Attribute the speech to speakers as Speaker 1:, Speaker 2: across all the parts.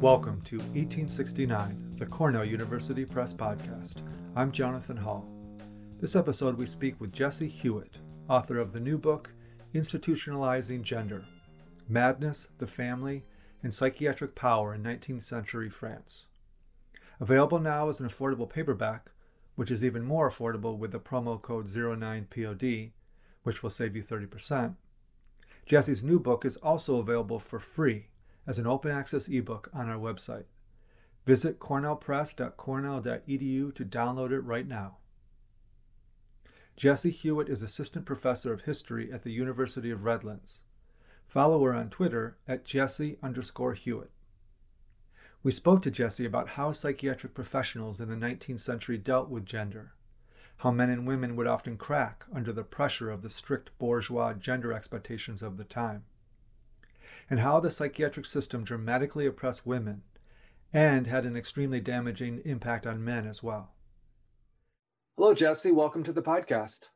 Speaker 1: Welcome to 1869, the Cornell University Press Podcast. I'm Jonathan Hall. This episode, we speak with Jessie Hewitt, author of the new book, Institutionalizing Gender Madness, the Family, and Psychiatric Power in 19th Century France. Available now as an affordable paperback, which is even more affordable with the promo code 09POD, which will save you 30%. Jessie's new book is also available for free as an open access ebook on our website. Visit cornellpress.cornell.edu to download it right now. Jessie Hewitt is Assistant Professor of History at the University of Redlands. Follow her on Twitter at Jessie underscore Hewitt. We spoke to Jessie about how psychiatric professionals in the 19th century dealt with gender, how men and women would often crack under the pressure of the strict bourgeois gender expectations of the time, and how the psychiatric system dramatically oppressed women and had an extremely damaging impact on men as well. Hello, Jessie. Welcome to the podcast.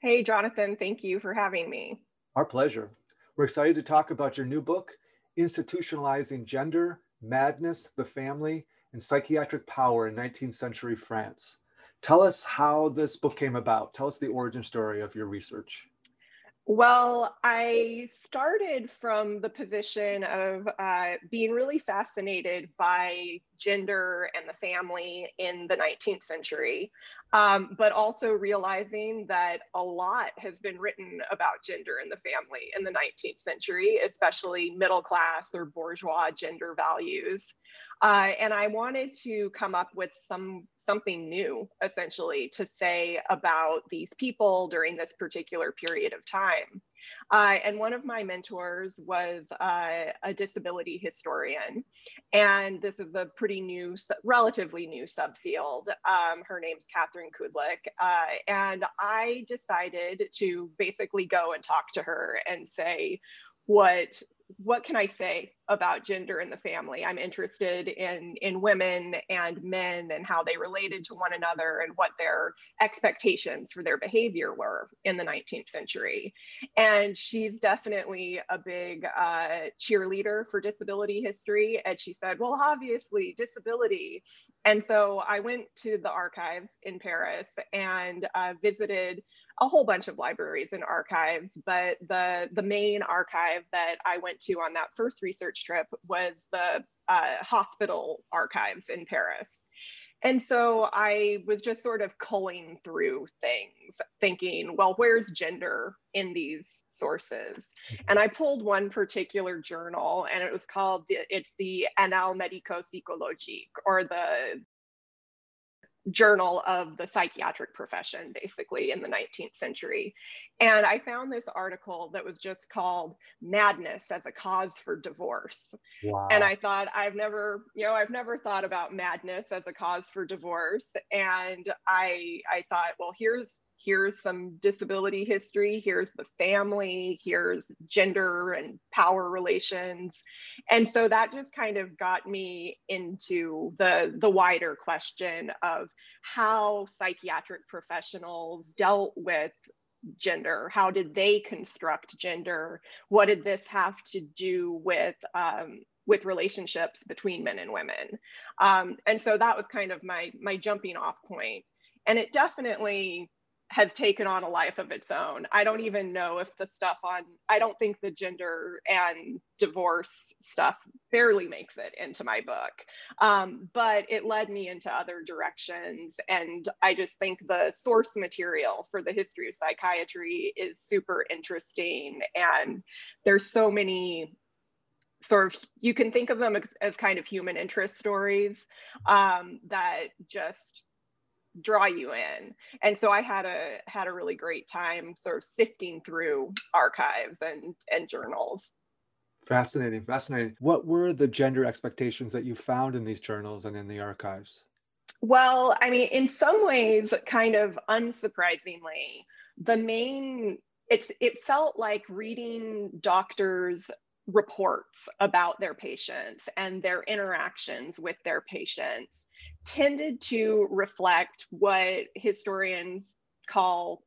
Speaker 2: Hey, Jonathan. Thank you for having me.
Speaker 1: Our pleasure. We're excited to talk about your new book, Institutionalizing Gender, Madness, the Family, and Psychiatric Power in 19th Century France. Tell us how this book came about. Tell us the origin story of your research.
Speaker 2: Well, I started from the position of uh, being really fascinated by gender and the family in the 19th century, um, but also realizing that a lot has been written about gender and the family in the 19th century, especially middle class or bourgeois gender values. Uh, and I wanted to come up with some something new, essentially, to say about these people during this particular period of time. Uh, and one of my mentors was uh, a disability historian. And this is a pretty new, relatively new subfield. Um, her name's Catherine Kudlick. Uh, and I decided to basically go and talk to her and say, what what can I say about gender in the family? I'm interested in, in women and men and how they related to one another and what their expectations for their behavior were in the 19th century. And she's definitely a big uh, cheerleader for disability history. And she said, well, obviously, disability. And so I went to the archives in Paris and uh, visited a whole bunch of libraries and archives, but the, the main archive that I went to on that first research trip was the uh, hospital archives in Paris. And so I was just sort of culling through things, thinking, well, where's gender in these sources? And I pulled one particular journal, and it was called, it's the Annales Médico-Psychologiques, or the journal of the psychiatric profession, basically, in the 19th century. And I found this article that was just called Madness as a Cause for Divorce. Wow. And I thought, I've never, you know, I've never thought about madness as a cause for divorce. And I, I thought, well, here's here's some disability history, here's the family, here's gender and power relations. And so that just kind of got me into the, the wider question of how psychiatric professionals dealt with gender. How did they construct gender? What did this have to do with um, with relationships between men and women? Um, and so that was kind of my my jumping off point. And it definitely has taken on a life of its own. I don't even know if the stuff on, I don't think the gender and divorce stuff barely makes it into my book. Um, but it led me into other directions. And I just think the source material for the history of psychiatry is super interesting. And there's so many sort of you can think of them as, as kind of human interest stories um, that just draw you in. And so i had a had a really great time sort of sifting through archives and and journals.
Speaker 1: Fascinating fascinating. What were the gender expectations that you found in these journals and in the archives?
Speaker 2: Well i mean in some ways kind of unsurprisingly the main it's it felt like reading doctors reports about their patients and their interactions with their patients tended to reflect what historians call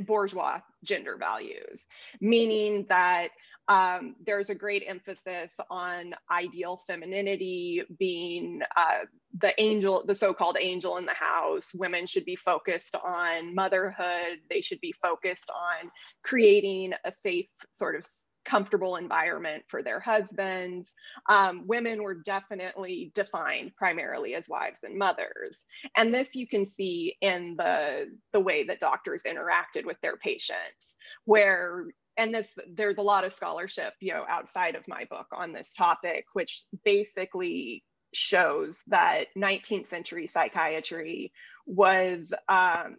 Speaker 2: bourgeois gender values, meaning that um, there's a great emphasis on ideal femininity being uh, the angel, the so-called angel in the house. Women should be focused on motherhood. They should be focused on creating a safe sort of comfortable environment for their husbands. Um, women were definitely defined primarily as wives and mothers. And this you can see in the, the way that doctors interacted with their patients, where and this there's a lot of scholarship you know outside of my book on this topic which basically shows that 19th century psychiatry was um,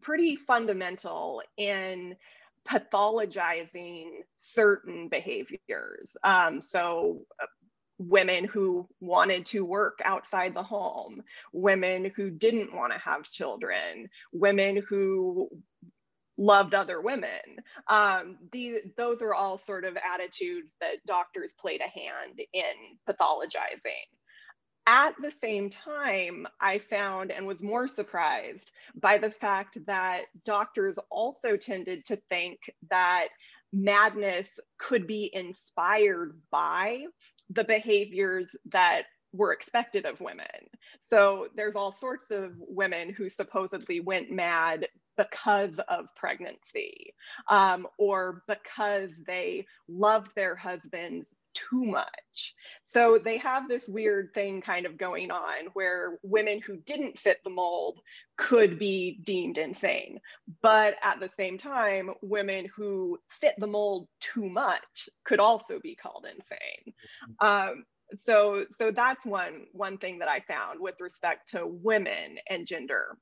Speaker 2: pretty fundamental in pathologizing certain behaviors. Um, so uh, women who wanted to work outside the home, women who didn't want to have children, women who loved other women. Um, the, those are all sort of attitudes that doctors played a hand in pathologizing. At the same time, I found and was more surprised by the fact that doctors also tended to think that madness could be inspired by the behaviors that were expected of women. So there's all sorts of women who supposedly went mad because of pregnancy um, or because they loved their husbands too much. So they have this weird thing kind of going on where women who didn't fit the mold could be deemed insane. But at the same time, women who fit the mold too much could also be called insane. Um, so so that's one one thing that I found with respect to women and gender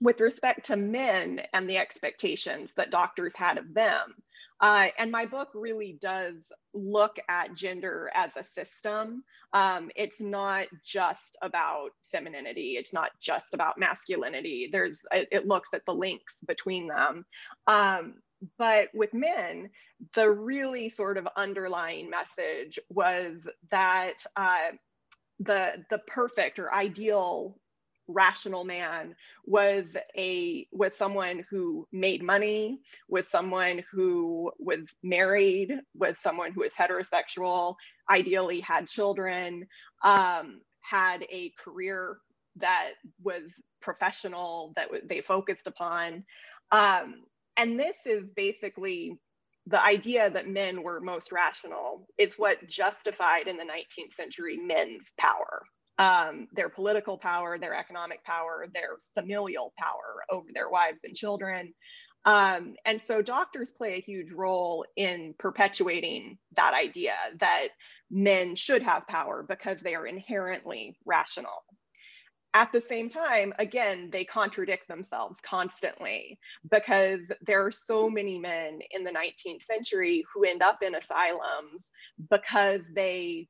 Speaker 2: with respect to men and the expectations that doctors had of them. Uh, and my book really does look at gender as a system. Um, it's not just about femininity, it's not just about masculinity. There's it, it looks at the links between them. Um, but with men, the really sort of underlying message was that uh, the the perfect or ideal rational man was a was someone who made money was someone who was married was someone who was heterosexual ideally had children um, had a career that was professional that they focused upon. Um, and this is basically the idea that men were most rational is what justified in the 19th century men's power um, their political power, their economic power, their familial power over their wives and children. Um, and so doctors play a huge role in perpetuating that idea that men should have power because they are inherently rational. At the same time, again, they contradict themselves constantly because there are so many men in the 19th century who end up in asylums because they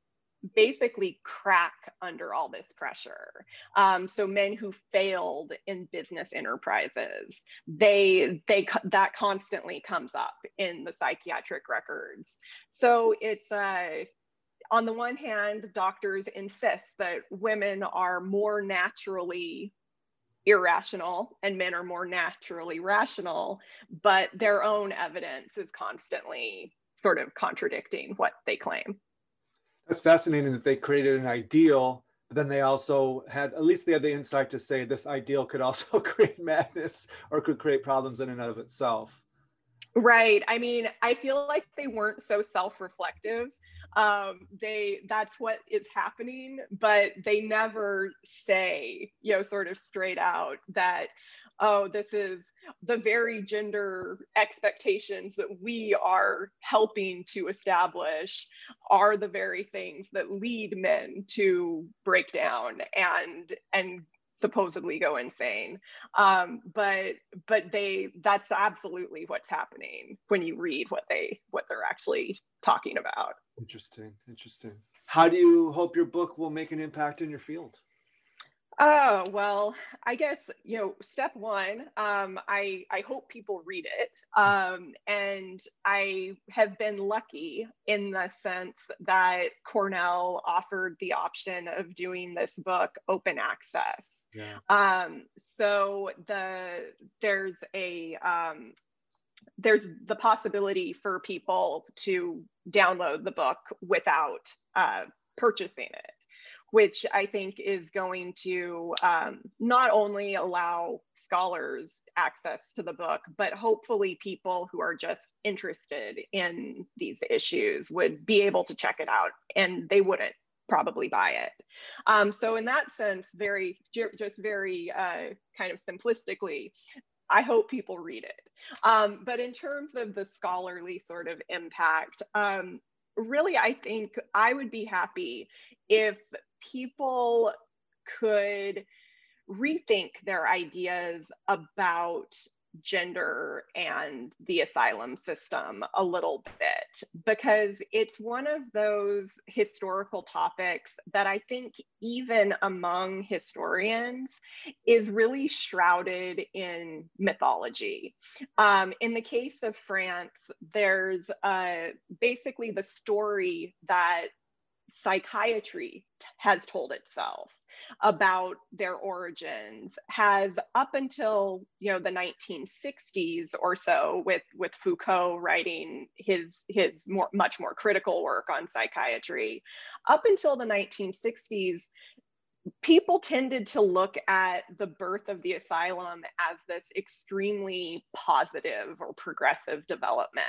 Speaker 2: basically crack under all this pressure. Um, so men who failed in business enterprises, they they that constantly comes up in the psychiatric records. So it's uh, on the one hand, doctors insist that women are more naturally irrational and men are more naturally rational, but their own evidence is constantly sort of contradicting what they claim.
Speaker 1: That's fascinating that they created an ideal, but then they also had, at least they had the insight to say this ideal could also create madness or could create problems in and of itself.
Speaker 2: Right. I mean, I feel like they weren't so self-reflective. Um, they that's what is happening, but they never say, you know, sort of straight out that oh, this is the very gender expectations that we are helping to establish are the very things that lead men to break down and and supposedly go insane. Um, but but they that's absolutely what's happening when you read what they what they're actually talking about.
Speaker 1: Interesting interesting. How do you hope your book will make an impact in your field
Speaker 2: Oh, well, I guess, you know, step one, um, I, I hope people read it. Um, and I have been lucky in the sense that Cornell offered the option of doing this book open access. Yeah. Um, so the there's a um, there's the possibility for people to download the book without uh, purchasing it which I think is going to um, not only allow scholars access to the book, but hopefully people who are just interested in these issues would be able to check it out and they wouldn't probably buy it. Um, so in that sense, very, just very uh, kind of simplistically, I hope people read it. Um, but in terms of the scholarly sort of impact, um, really, I think I would be happy if people could rethink their ideas about gender and the asylum system a little bit because it's one of those historical topics that I think, even among historians, is really shrouded in mythology. Um, in the case of France, there's uh, basically the story that psychiatry has told itself about their origins has up until you know the 1960s or so with with Foucault writing his his more much more critical work on psychiatry. Up until the 1960s people tended to look at the birth of the asylum as this extremely positive or progressive development.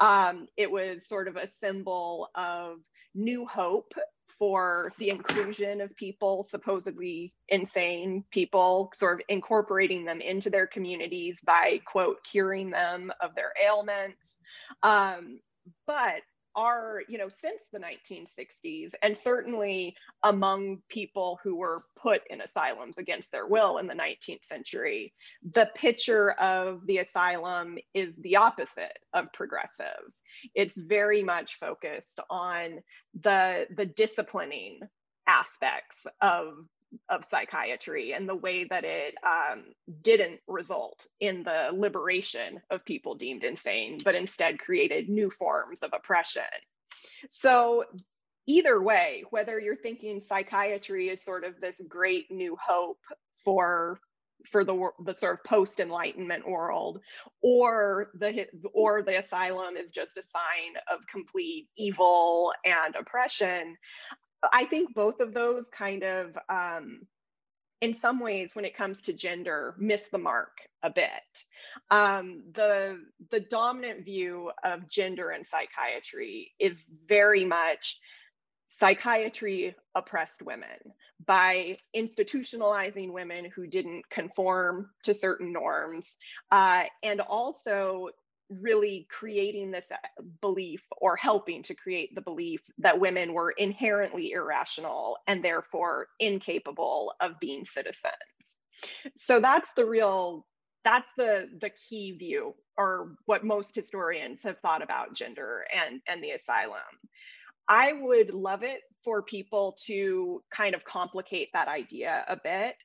Speaker 2: Um, it was sort of a symbol of new hope for the inclusion of people, supposedly insane people, sort of incorporating them into their communities by, quote, curing them of their ailments. Um, but are, you know, since the 1960s, and certainly among people who were put in asylums against their will in the 19th century, the picture of the asylum is the opposite of progressive. It's very much focused on the, the disciplining aspects of of psychiatry and the way that it um, didn't result in the liberation of people deemed insane, but instead created new forms of oppression. So, either way, whether you're thinking psychiatry is sort of this great new hope for for the the sort of post enlightenment world or the or the asylum is just a sign of complete evil and oppression I think both of those kind of, um, in some ways, when it comes to gender, miss the mark a bit. Um, the the dominant view of gender and psychiatry is very much psychiatry oppressed women by institutionalizing women who didn't conform to certain norms uh, and also really creating this uh, belief or helping to create the belief that women were inherently irrational and therefore incapable of being citizens. So that's the real that's the the key view or what most historians have thought about gender and and the asylum. I would love it for people to kind of complicate that idea a bit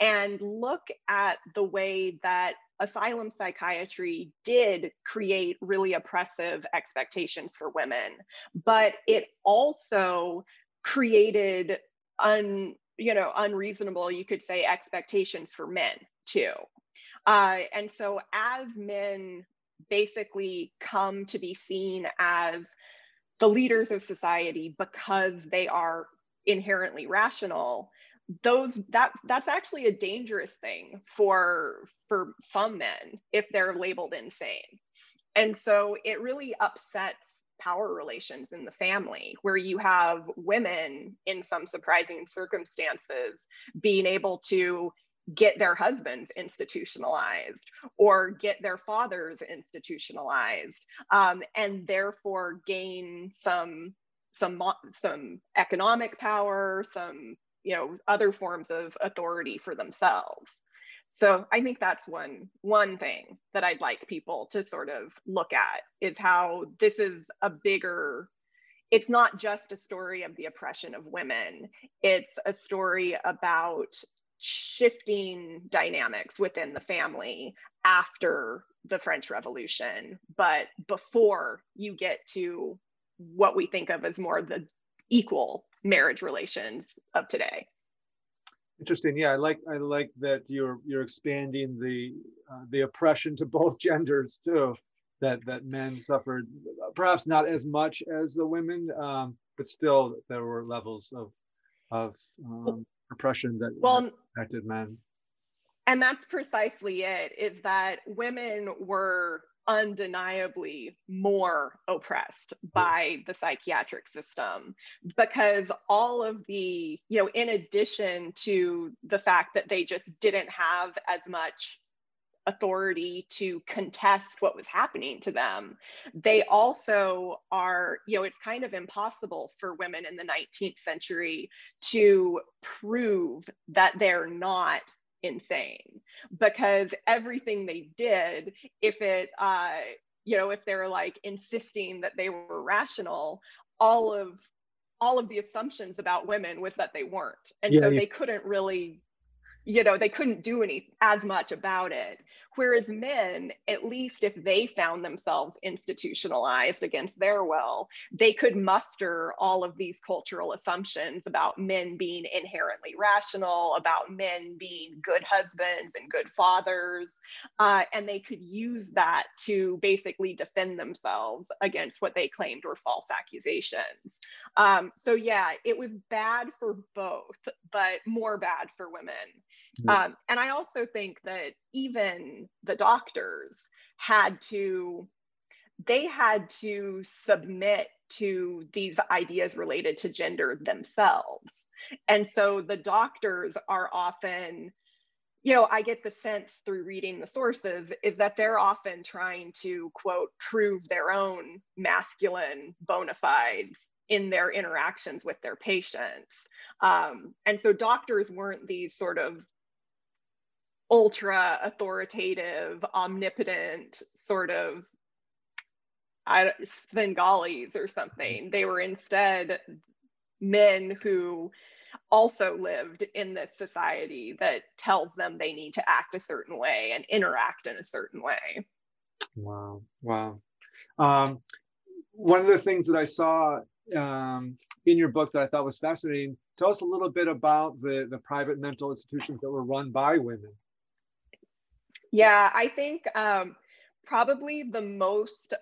Speaker 2: and look at the way that asylum psychiatry did create really oppressive expectations for women, but it also created un, you know, unreasonable, you could say, expectations for men too. Uh, and so as men basically come to be seen as the leaders of society because they are inherently rational those that that's actually a dangerous thing for for some men if they're labeled insane. And so it really upsets power relations in the family where you have women in some surprising circumstances being able to get their husbands institutionalized or get their fathers institutionalized um, and therefore gain some some some economic power some you know other forms of authority for themselves. So i think that's one one thing that i'd like people to sort of look at is how this is a bigger it's not just a story of the oppression of women. It's a story about shifting dynamics within the family after the French Revolution, but before you get to what we think of as more the equal marriage relations of today.
Speaker 1: Interesting. Yeah, I like I like that you're you're expanding the uh, the oppression to both genders too. That that men suffered perhaps not as much as the women, um, but still there were levels of of um, oppression that well, affected men.
Speaker 2: And that's precisely it. Is that women were undeniably more oppressed mm-hmm. by the psychiatric system because all of the, you know, in addition to the fact that they just didn't have as much authority to contest what was happening to them. They also are, you know, it's kind of impossible for women in the 19th century to prove that they're not insane because everything they did, if it, uh, you know, if they're like insisting that they were rational, all of all of the assumptions about women was that they weren't and yeah, so yeah. they couldn't really you know they couldn't do any as much about it. Whereas men at least if they found themselves institutionalized against their will they could muster all of these cultural assumptions about men being inherently rational about men being good husbands and good fathers uh, and they could use that to basically defend themselves against what they claimed were false accusations. Um, so yeah it was bad for both but more bad for women um, and I also think that even the doctors had to, they had to submit to these ideas related to gender themselves. And so the doctors are often, you know, I get the sense through reading the sources is that they're often trying to, quote, prove their own masculine bona fides in their interactions with their patients. Um, and so doctors weren't these sort of ultra authoritative, omnipotent sort of I, Svengalis or something. They were instead men who also lived in this society that tells them they need to act a certain way and interact in a certain way.
Speaker 1: Wow, wow. Um, one of the things that I saw um, in your book that I thought was fascinating, tell us a little bit about the, the private mental institutions that were run by women.
Speaker 2: Yeah, I think um, probably the most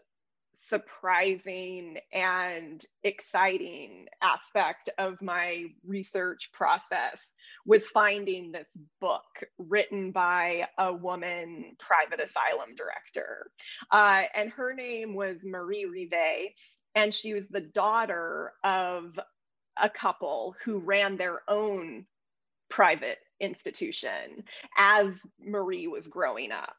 Speaker 2: surprising and exciting aspect of my research process was finding this book written by a woman private asylum director. Uh, and her name was Marie Rivet, and she was the daughter of a couple who ran their own private institution as Marie was growing up.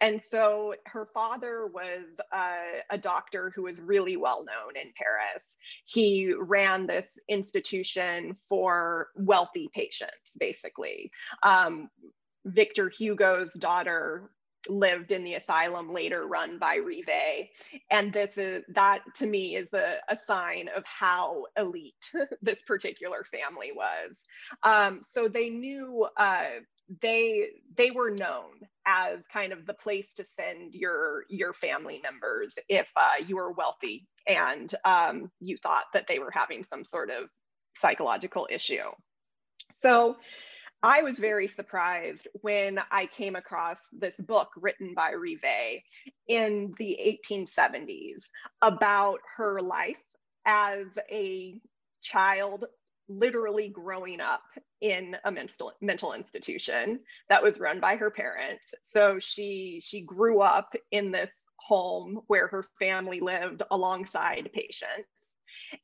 Speaker 2: And so her father was uh, a doctor who was really well known in Paris. He ran this institution for wealthy patients, basically. Um, Victor Hugo's daughter lived in the asylum later run by Rivet. And this is that to me is a, a sign of how elite this particular family was. Um, so they knew uh, they they were known as kind of the place to send your your family members if uh, you were wealthy and um, you thought that they were having some sort of psychological issue. So I was very surprised when I came across this book written by Rivet in the 1870s about her life as a child literally growing up in a mental mental institution that was run by her parents. So she she grew up in this home where her family lived alongside patients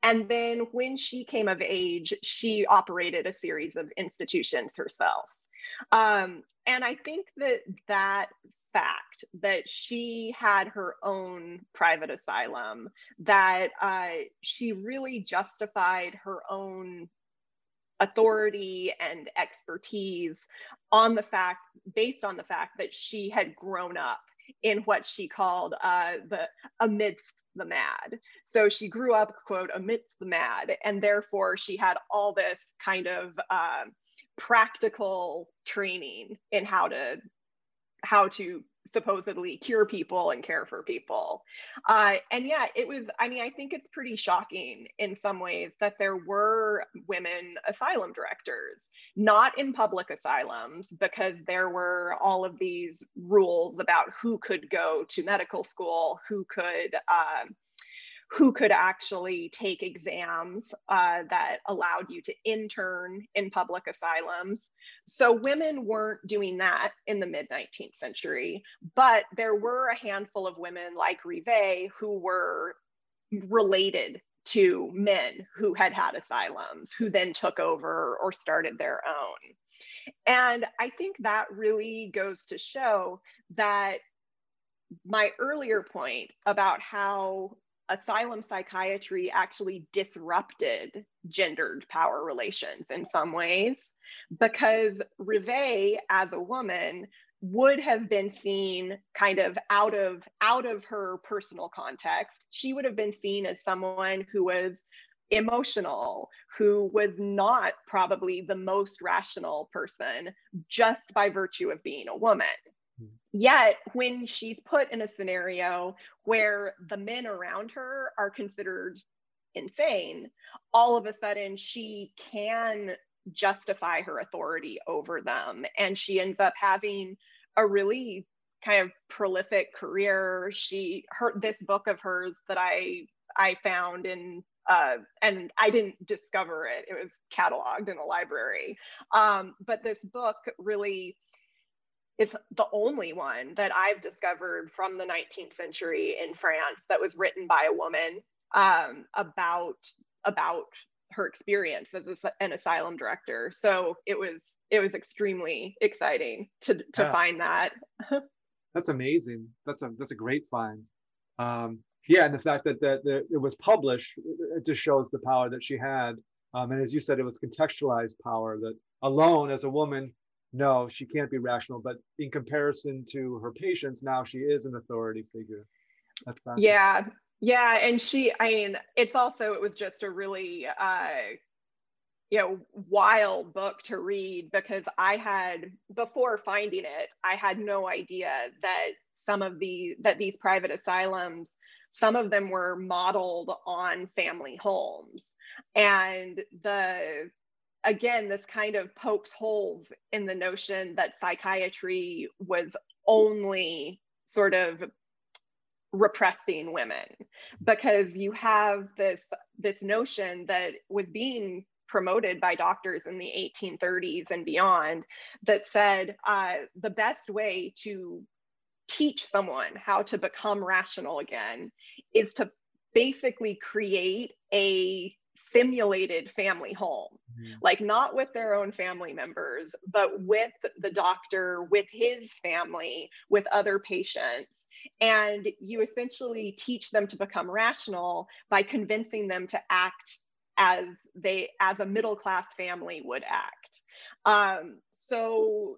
Speaker 2: and then when she came of age, she operated a series of institutions herself. Um, and I think that that fact that she had her own private asylum, that uh, she really justified her own authority and expertise on the fact, based on the fact that she had grown up in what she called uh, the amidst the mad. So she grew up, quote, amidst the mad, and therefore she had all this kind of uh, practical training in how to how to supposedly cure people and care for people. Uh, and yeah, it was, I mean, I think it's pretty shocking in some ways that there were women asylum directors, not in public asylums, because there were all of these rules about who could go to medical school, who could. Uh, who could actually take exams uh, that allowed you to intern in public asylums. So women weren't doing that in the mid 19th century, but there were a handful of women like Rivet who were related to men who had had asylums, who then took over or started their own. And I think that really goes to show that my earlier point about how asylum psychiatry actually disrupted gendered power relations in some ways because Rivet as a woman would have been seen kind of out of out of her personal context. She would have been seen as someone who was emotional who was not probably the most rational person just by virtue of being a woman Yet, when she's put in a scenario where the men around her are considered insane, all of a sudden she can justify her authority over them. And she ends up having a really kind of prolific career. She her this book of hers that I I found in uh, and I didn't discover it. It was cataloged in a library. Um, but this book really it's the only one that I've discovered from the 19th century in France that was written by a woman um, about about her experience as a, an asylum director. So it was it was extremely exciting to to yeah. find that.
Speaker 1: that's amazing. That's a that's a great find. Um, yeah, and the fact that, that that it was published it just shows the power that she had. Um, and as you said, it was contextualized power that alone as a woman no, she can't be rational. But in comparison to her patients, now she is an authority figure.
Speaker 2: Yeah, yeah, and she. I mean, it's also it was just a really. Uh, you know wild book to read because i had before finding it i had no idea that some of the that these private asylums some of them were modeled on family homes and the again, this kind of pokes holes in the notion that psychiatry was only sort of repressing women because you have this this notion that was being promoted by doctors in the 1830s and beyond that said uh, the best way to teach someone how to become rational again is to basically create a simulated family home. Mm-hmm. like not with their own family members but with the doctor with his family with other patients. And you essentially teach them to become rational by convincing them to act as they as a middle class family would act. Um, so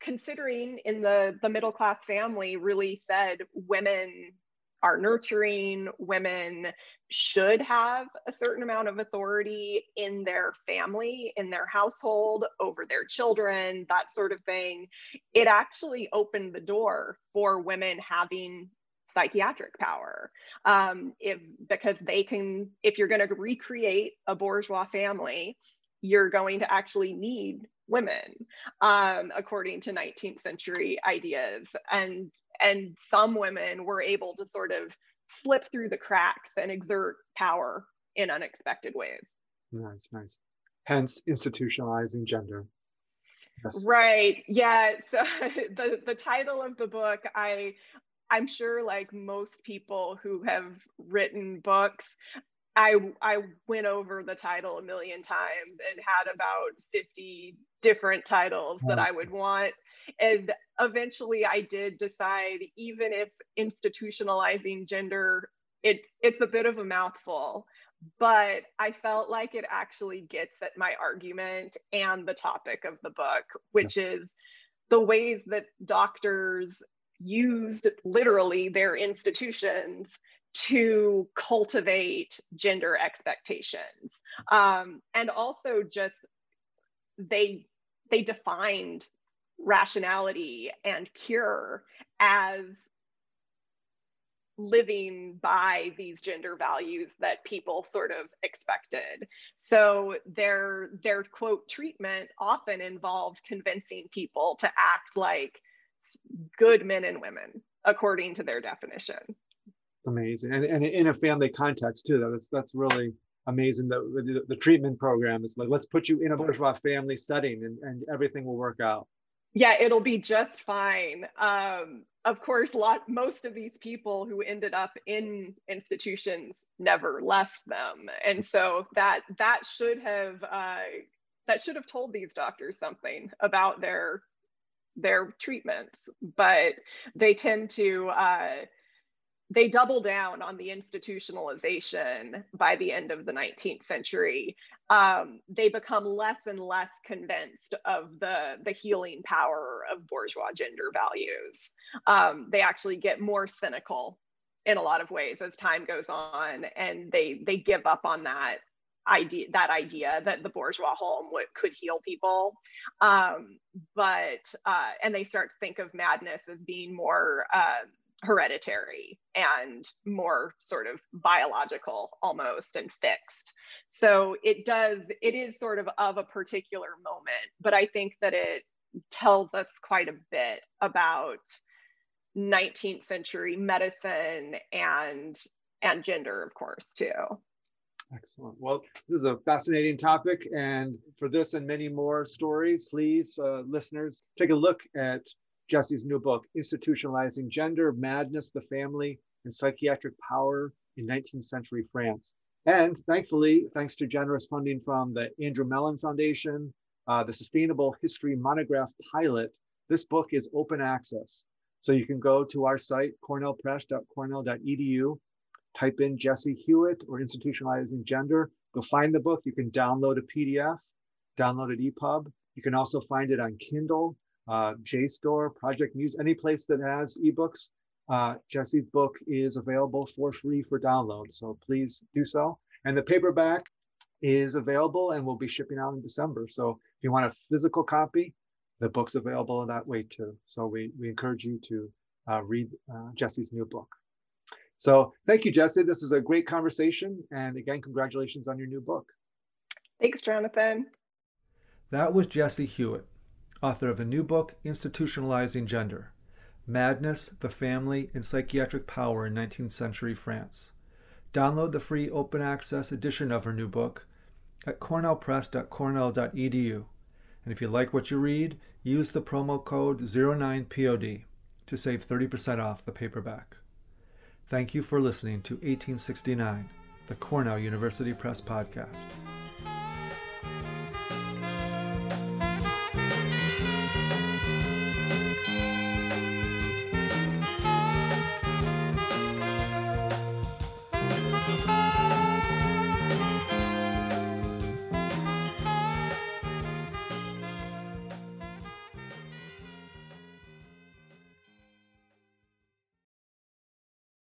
Speaker 2: considering in the the middle class family really said women are nurturing women should have a certain amount of authority in their family in their household over their children that sort of thing. It actually opened the door for women having psychiatric power um, if because they can if you're going to recreate a bourgeois family you're going to actually need women um, according to 19th century ideas. And and some women were able to sort of slip through the cracks and exert power in unexpected ways.
Speaker 1: Nice nice. Hence institutionalizing gender.
Speaker 2: Yes. right. Yeah. So the the title of the book i i'm sure like most people who have written books I I went over the title a million times and had about 50 different titles that I would want. And eventually I did decide even if institutionalizing gender it it's a bit of a mouthful, but I felt like it actually gets at my argument and the topic of the book, which yeah. is the ways that doctors used literally their institutions to cultivate gender expectations um, and also just they they defined rationality and cure as living by these gender values that people sort of expected. So their their quote treatment often involved convincing people to act like good men and women according to their definition.
Speaker 1: Amazing, and, and in a family context too. That's that's really amazing. The, the, the treatment program is like let's put you in a bourgeois family setting, and, and everything will work out
Speaker 2: yeah it'll be just fine. Um, of course lot most of these people who ended up in institutions never left them. And so that that should have uh, that should have told these doctors something about their their treatments. But they tend to uh, they double down on the institutionalization by the end of the 19th century. Um, they become less and less convinced of the, the healing power of bourgeois gender values. Um, they actually get more cynical in a lot of ways as time goes on, and they they give up on that idea that idea that the bourgeois home would, could heal people um, but uh, and they start to think of madness as being more uh, hereditary and more sort of biological almost and fixed. So it does, it is sort of of a particular moment, but I think that it tells us quite a bit about 19th century medicine and and gender of course too
Speaker 1: excellent well this is a fascinating topic and for this and many more stories please uh, listeners take a look at Jessie's new book, Institutionalizing Gender, Madness, the Family, and Psychiatric Power in 19th Century France. And thankfully, thanks to generous funding from the Andrew Mellon Foundation, uh, the Sustainable History Monograph Pilot, this book is open access. So you can go to our site, cornellpress.cornell.edu, type in Jessie Hewitt or Institutionalizing Gender. Go find the book. You can download a PDF, download an EPUB. You can also find it on Kindle uh, JSTOR, Project Muse, any place that has ebooks. Uh, Jessie's book is available for free for download, so please do so. And the paperback is available and will be shipping out in December. So if you want a physical copy, the book's available that way too. So we, we encourage you to uh, read uh, Jessie's new book. So thank you, Jessie. This was a great conversation. And again, congratulations on your new book.
Speaker 2: Thanks, Jonathan.
Speaker 1: That was Jessie Hewitt author of the new book Institutionalizing Gender Madness, the Family, and Psychiatric Power in 19th Century France. Download the free open access edition of her new book at cornellpress.cornell.edu. And if you like what you read, use the promo code 09POD to save 30% off the paperback. Thank you for listening to 1869, the Cornell University Press Podcast.